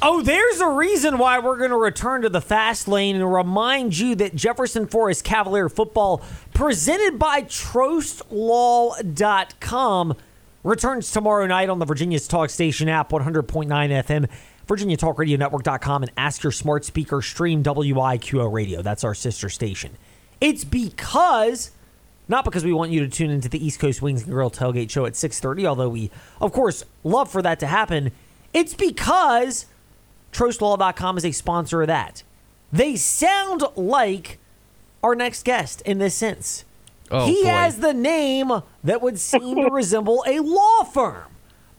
Oh, there's a reason why we're going to return to the fast lane and remind you that Jefferson Forest Cavalier football, presented by TrostLaw.com, returns tomorrow night on the Virginia's Talk Station app, 100.9 FM, VirginiaTalkRadioNetwork.com, and ask your smart speaker stream WIQO radio. That's our sister station. It's because not because we want you to tune into the East Coast Wings and Grill tailgate show at 6:30, although we of course love for that to happen. It's because TrostLaw.com is a sponsor of that. They sound like our next guest in this sense. Oh, he boy. has the name that would seem to resemble a law firm.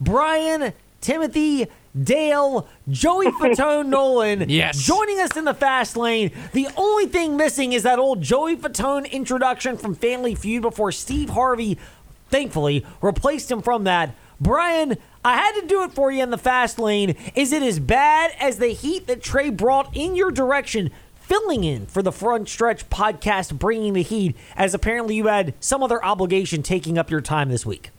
Bryan Timothy Dale Joey Fatone Nolen Yes. joining us in the fast lane. The only thing missing is that old Joey Fatone introduction from Family Feud before Steve Harvey, thankfully, replaced him from that. Bryan, I had to do it for you in the fast lane. Is it as bad as the heat that Trey brought in your direction? Filling in for the front stretch podcast, bringing the heat, as apparently you had some other obligation taking up your time this week.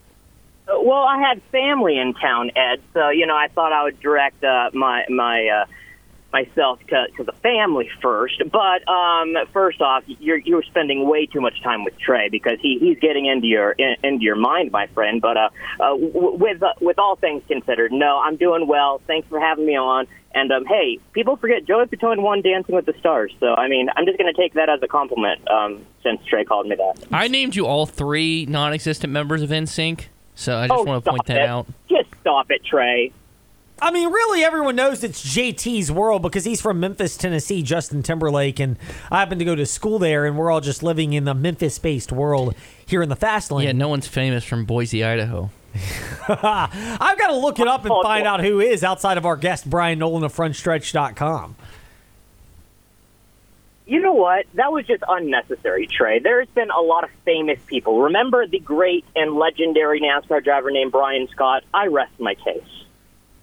Well, I had family in town, Ed. So you know, I thought I would direct uh, my my uh, myself to, to the family first. But um, first off, you're you're spending way too much time with Trey because he, he's getting into your in, into your mind, my friend. But uh, uh, w- with uh, with all things considered, no, I'm doing well. Thanks for having me on. And um, hey, people forget Joey Fatone won Dancing with the Stars. So I mean, I'm just going to take that as a compliment um, since Trey called me that. I named you all three non-existent members of NSYNC, so I just oh, want to point that it. out. Just stop it, Trey. I mean, really, everyone knows it's JT's world because he's from Memphis, Tennessee, Justin Timberlake, and I happen to go to school there, and we're all just living in the Memphis-based world here in the fast lane. Yeah, no one's famous from Boise, Idaho. I've got to look it up and find out who is outside of our guest Bryan Nolen of FrontStretch.com. You know what? That was just unnecessary, Trey. There's been a lot of famous people. Remember the great and legendary NASCAR driver named Brian Scott? I rest my case.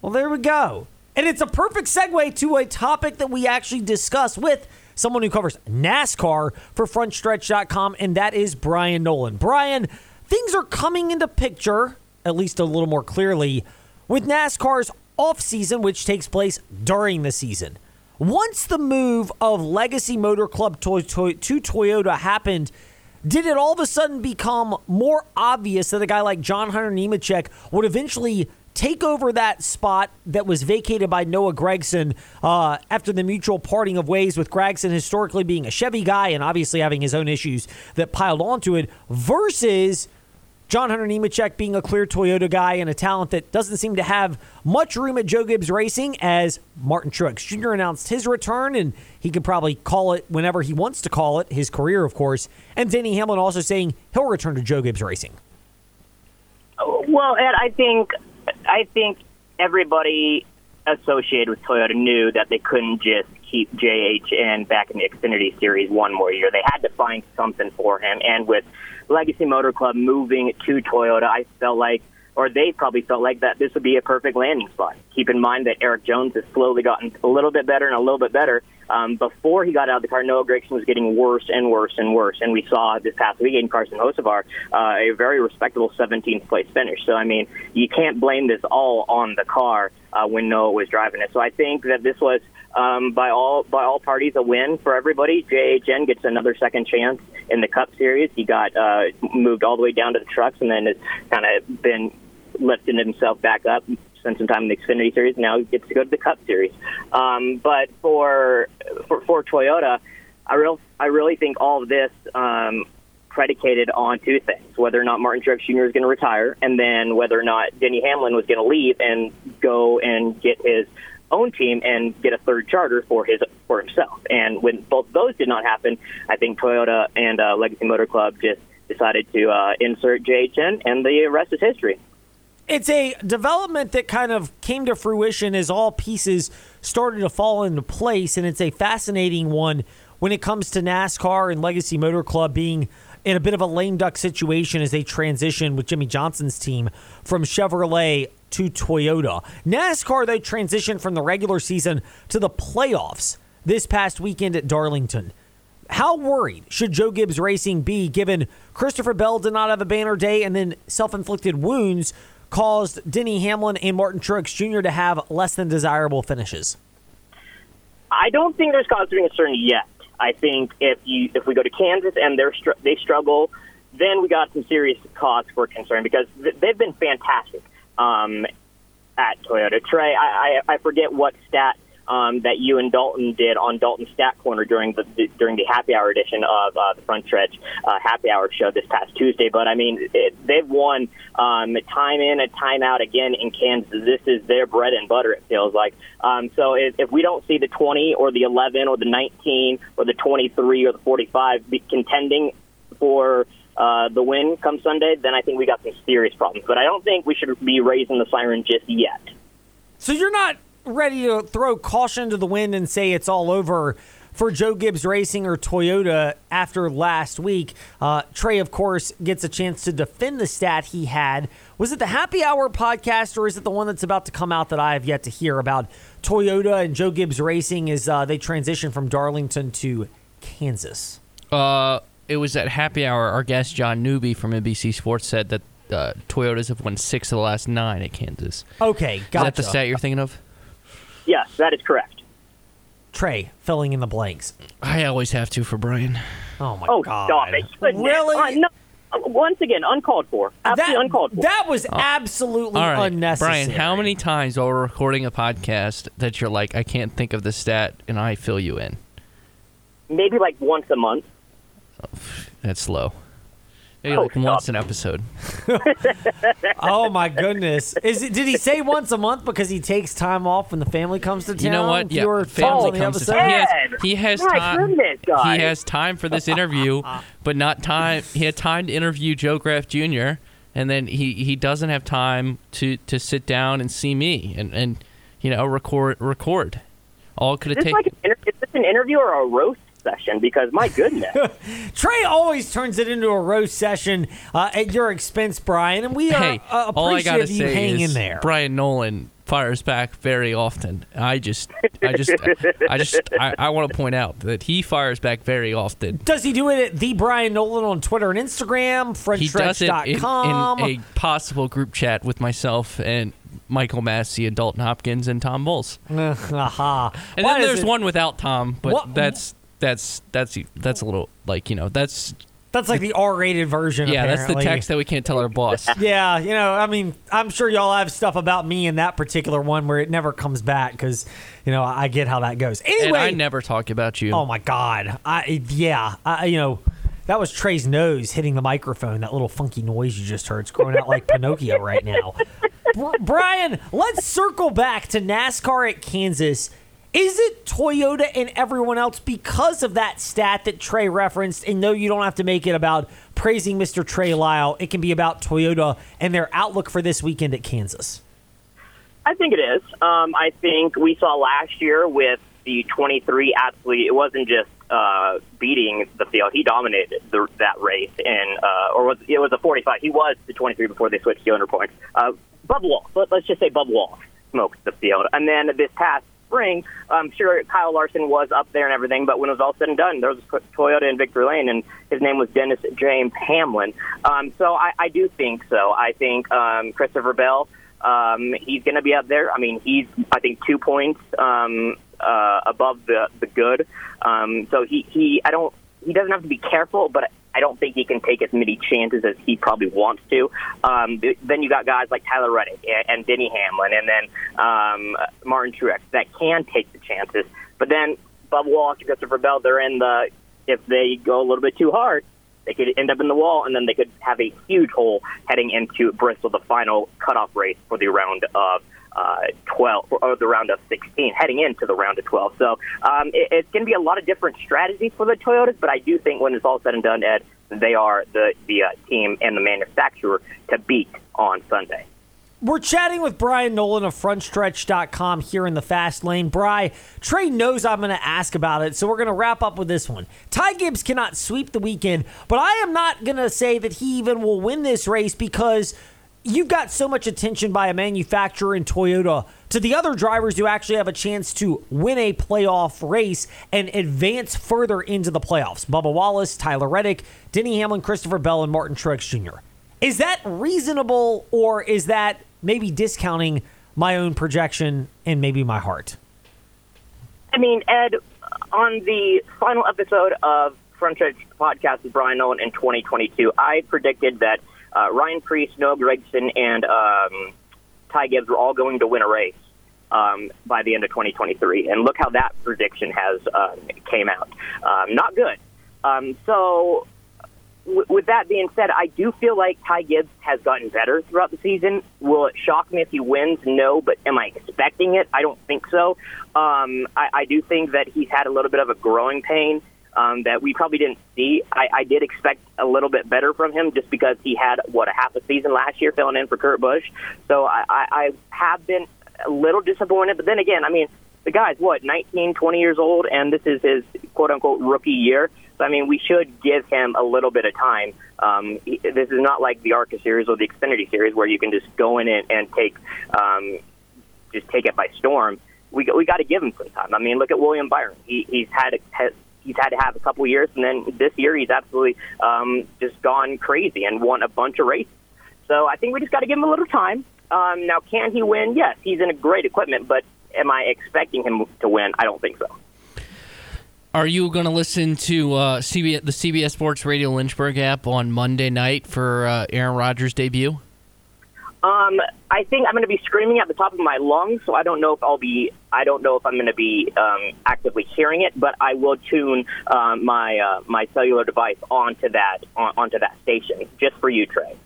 Well, there we go. And it's a perfect segue to a topic that we actually discuss with someone who covers NASCAR for FrontStretch.com, and that is Bryan Nolen. Bryan, things are coming into picture, at least a little more clearly, with NASCAR's offseason, which takes place during the season. Once the move of Legacy Motor Club to, to, to Toyota happened, did it all of a sudden become more obvious that a guy like John Hunter Nemechek would eventually take over that spot that was vacated by Noah Gragson uh, after the mutual parting of ways with Gragson historically being a Chevy guy and obviously having his own issues that piled onto it versus John Hunter Nemechek being a clear Toyota guy and a talent that doesn't seem to have much room at Joe Gibbs Racing as Martin Truex Jr. announced his return and he could probably call it whenever he wants to call it, his career, of course. And Denny Hamlin also saying he'll return to Joe Gibbs Racing. Well, Ed, I think I think everybody associated with Toyota knew that they couldn't just keep JHN back in the Xfinity Series one more year. They had to find something for him, and with Legacy Motor Club moving to Toyota, I felt like, or they probably felt like that this would be a perfect landing spot. Keep in mind that Erik Jones has slowly gotten a little bit better and a little bit better. Um, before he got out of the car, Noah Gragson was getting worse and worse and worse, and we saw this past weekend Carson Hocevar uh, a very respectable 17th place finish. So I mean, you can't blame this all on the car uh, when Noah was driving it. So I think that this was um, by all by all parties a win for everybody. JHN gets another second chance in the Cup Series. He got uh, moved all the way down to the trucks, and then has kind of been lifting himself back up. Spent some time in the Xfinity Series. Now he gets to go to the Cup Series. Um, but for, for for Toyota, I real I really think all of this um, predicated on two things: whether or not Martin Truex Jr. is going to retire, and then whether or not Denny Hamlin was going to leave and go and get his own team and get a third charter for his for himself. And when both those did not happen, I think Toyota and uh, Legacy Motor Club just decided to uh, insert JHN, and the rest is history. It's a development that kind of came to fruition as all pieces started to fall into place, and it's a fascinating one when it comes to NASCAR and Legacy Motor Club being in a bit of a lame duck situation as they transition with Jimmie Johnson's team from Chevrolet to Toyota. NASCAR, they transitioned from the regular season to the playoffs this past weekend at Darlington. How worried should Joe Gibbs Racing be given Christopher Bell did not have a banner day and then self inflicted wounds caused Denny Hamlin and Martin Truex Jr. to have less than desirable finishes? I don't think there's cause for concern yet. I think if you if we go to Kansas and they're they struggle, then we got some serious cause for concern because th- they've been fantastic um, at Toyota. Trey, I, I, I forget what stat um, that you and Dalton did on Dalton Stat Corner during the, the during the happy hour edition of uh, the Front Stretch uh, Happy Hour show this past Tuesday. But I mean, it, they've won um, time in and time out again in Kansas. This is their bread and butter. It feels like. Um, so if, if we don't see the 20 or the 11 or the 19 or the 23 or the 45 be contending for uh, the win come Sunday, then I think we got some serious problems. But I don't think we should be raising the siren just yet. So you're not ready to throw caution to the wind and say it's all over for Joe Gibbs Racing or Toyota after last week. Uh, Trey, of course, gets a chance to defend the stat he had. Was it the Happy Hour podcast or is it the one that's about to come out that I have yet to hear about Toyota and Joe Gibbs Racing as uh, they transition from Darlington to Kansas? Uh, it was at happy hour. Our guest John Newby from NBC Sports said that uh, Toyotas have won six of the last nine at Kansas. Okay, Is gotcha. that the stat you're thinking of? Yes, that is correct. Trey filling in the blanks. I always have to for Bryan. Oh my Oh, god! stop it! Goodness. Really? Uh, no, uh, once again, uncalled for. Absolutely that, uncalled for. that was absolutely All right, unnecessary. Bryan. How many times while we're recording a podcast that you're like, I can't think of the stat, and I fill you in? Maybe like once a month. That's slow. Maybe Oh, like stop. once an episode. Oh my goodness! Is it? Did he say once a month because he takes time off when the family comes to town? You know what? Yeah, Fewer family calls comes to episode? He has, he has My time. goodness. He has time for this interview, but not time. He had time to interview Joe Graf Jr. and then he, he doesn't have time to, to sit down and see me and, and you know record record. All could Is have taken. like an is this an interview or a roast session? Because my goodness. Trey always turns it into a roast session uh, at your expense, Bryan, and we are hey, uh, all I gotta appreciative you say hang is in there. Bryan Nolen fires back very often. I just, I just, I just, I, I want to point out that he fires back very often. Does he do it at the Bryan Nolen on Twitter and Instagram? He does it in, in a possible group chat with myself and Michael Massey and Dalton Hopkins and Tom Bowles. Aha. And Why then there's it- one without Tom, but What- that's that's that's that's a little like you know that's That's like the R-rated version. yeah that's the text that we can't tell our boss. Yeah, you know, I mean, I'm sure y'all have stuff about me in that particular one where it never comes back because, you know, I get how that goes. and Anyway, I never talk about you. oh my god, I yeah, I you know, that was Trey's nose hitting the microphone. That little funky noise you just heard. It's growing out like Pinocchio right now. Br- Bryan, let's circle back to NASCAR at Kansas. Is it Toyota and everyone else because of that stat that Trey referenced? And no, you don't have to make it about praising Mr. Trey Lyle. It can be about Toyota and their outlook for this weekend at Kansas. I think it is. Um, I think we saw last year with the 23 absolutely, it wasn't just uh, beating the field. He dominated the, that race, and uh, or was it was a 45. He was the 23 before they switched to 100 points. Uh, Bubba Wallace, let, let's just say Bubba Wallace smoked the field. And then this past spring, I'm sure Kyle Larson was up there and everything, but when it was all said and done, there was Toyota in Victory Lane, and his name was Dennis James Hamlin. Um, so I, I do think so. I think um, Christopher Bell. Um, he's going to be up there. I mean, he's I think two points um, uh, above the the good. Um, so he he I don't he doesn't have to be careful, but I don't think he can take as many chances as he probably wants to. Um, then you got guys like Tyler Reddick and, and Denny Hamlin, and then um, Martin Truex that can take the chances. But then Bubba Wallace Christopher Bell, they're in the if they go a little bit too hard, they could end up in the wall, and then they could have a huge hole heading into Bristol, the final cutoff race for the round of uh, 12 or the round of 16, heading into the round of 12. So um, it, it's going to be a lot of different strategies for the Toyotas, but I do think when it's all said and done, Ed, they are the the uh, team and the manufacturer to beat on Sunday. We're chatting with Bryan Nolen of frontstretch.com here in the fast lane. Bry, Trey knows I'm going to ask about it, so we're going to wrap up with this one. Ty Gibbs cannot sweep the weekend, but I am not going to say that he even will win this race because you've got so much attention by a manufacturer in Toyota to the other drivers who actually have a chance to win a playoff race and advance further into the playoffs. Bubba Wallace, Tyler Reddick, Denny Hamlin, Christopher Bell, and Martin Truex Jr. Is that reasonable or is that maybe discounting my own projection and maybe my heart? I mean, Ed, on the final episode of Front Stretch Podcast with Bryan Nolen in 2022, I predicted that uh, Ryan Preece, Noah Gragson, and um, Ty Gibbs were all going to win a race um, by the end of 2023. And look how that prediction has uh, came out. Um, not good. Um, so, w- with that being said, I do feel like Ty Gibbs has gotten better throughout the season. Will it shock me if he wins? No, but am I expecting it? I don't think so. Um, I, I do think that he's had a little bit of a growing pain um, that we probably didn't see. I, I did expect a little bit better from him just because he had what a half a season last year filling in for Kurt Busch. So I, I, I have been a little disappointed. But then again, I mean, the guy's what 19, 20 years old, and this is his quote unquote rookie year. So I mean, we should give him a little bit of time. Um, he- this is not like the ARCA series or the Xfinity series where you can just go in and, and take um, just take it by storm. We we got to give him some time. I mean, look at William Byron. He, he's had has, he's had to have a couple years, and then this year he's absolutely um, just gone crazy and won a bunch of races. So I think we just got to give him a little time. Um, now, can he win? Yes, he's in a great equipment, but am I expecting him to win? I don't think so. Are you going to listen to uh, CBS, the CBS Sports Radio Lynchburg app on Monday night for uh, Aaron Rodgers' debut? Um, I think I'm going to be screaming at the top of my lungs, so I don't know if I'll be. I don't know if I'm going to be um, actively hearing it, but I will tune um, my uh, my cellular device onto that on, onto that station just for you, Trey.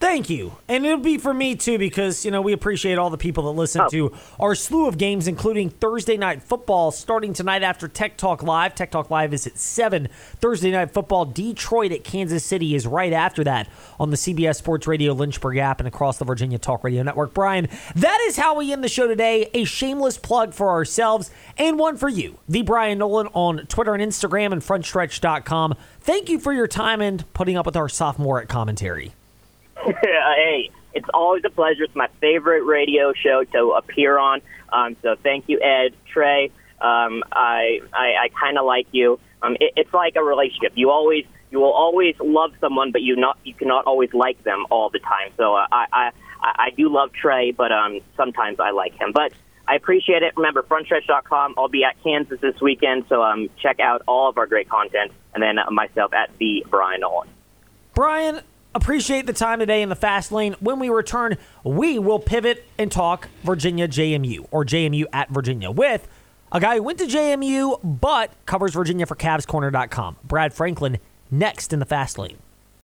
Thank you. And it'll be for me too because, you know, we appreciate all the people that listen Oh. to our slew of games, including Thursday Night Football starting tonight after Tech Talk Live. Tech Talk Live is at 7. Thursday Night Football, Detroit at Kansas City is right after that on the CBS Sports Radio Lynchburg app and across the Virginia Talk Radio Network. Bryan, that is how we end the show today. A shameless plug for ourselves and one for you. The Bryan Nolen on Twitter and Instagram and frontstretch.com. Thank you for your time and putting up with our sophomore at commentary. hey, it's always a pleasure. It's my favorite radio show to appear on. Um, so thank you, Ed, Trey. Um, I I, I kind of like you. Um, it, it's like a relationship. You always you will always love someone, but you not you cannot always like them all the time. So uh, I, I I do love Trey, but um, sometimes I like him. But I appreciate it. Remember, frontstretch.com. I'll be at Kansas this weekend, so um, check out all of our great content. And then myself at the Bryan Nolen. Bryan, appreciate the time today in the fast lane. When we return, we will pivot and talk Virginia JMU or JMU at Virginia with a guy who went to JMU but covers Virginia for CavsCorner.com. Brad Franklin next in the fast lane.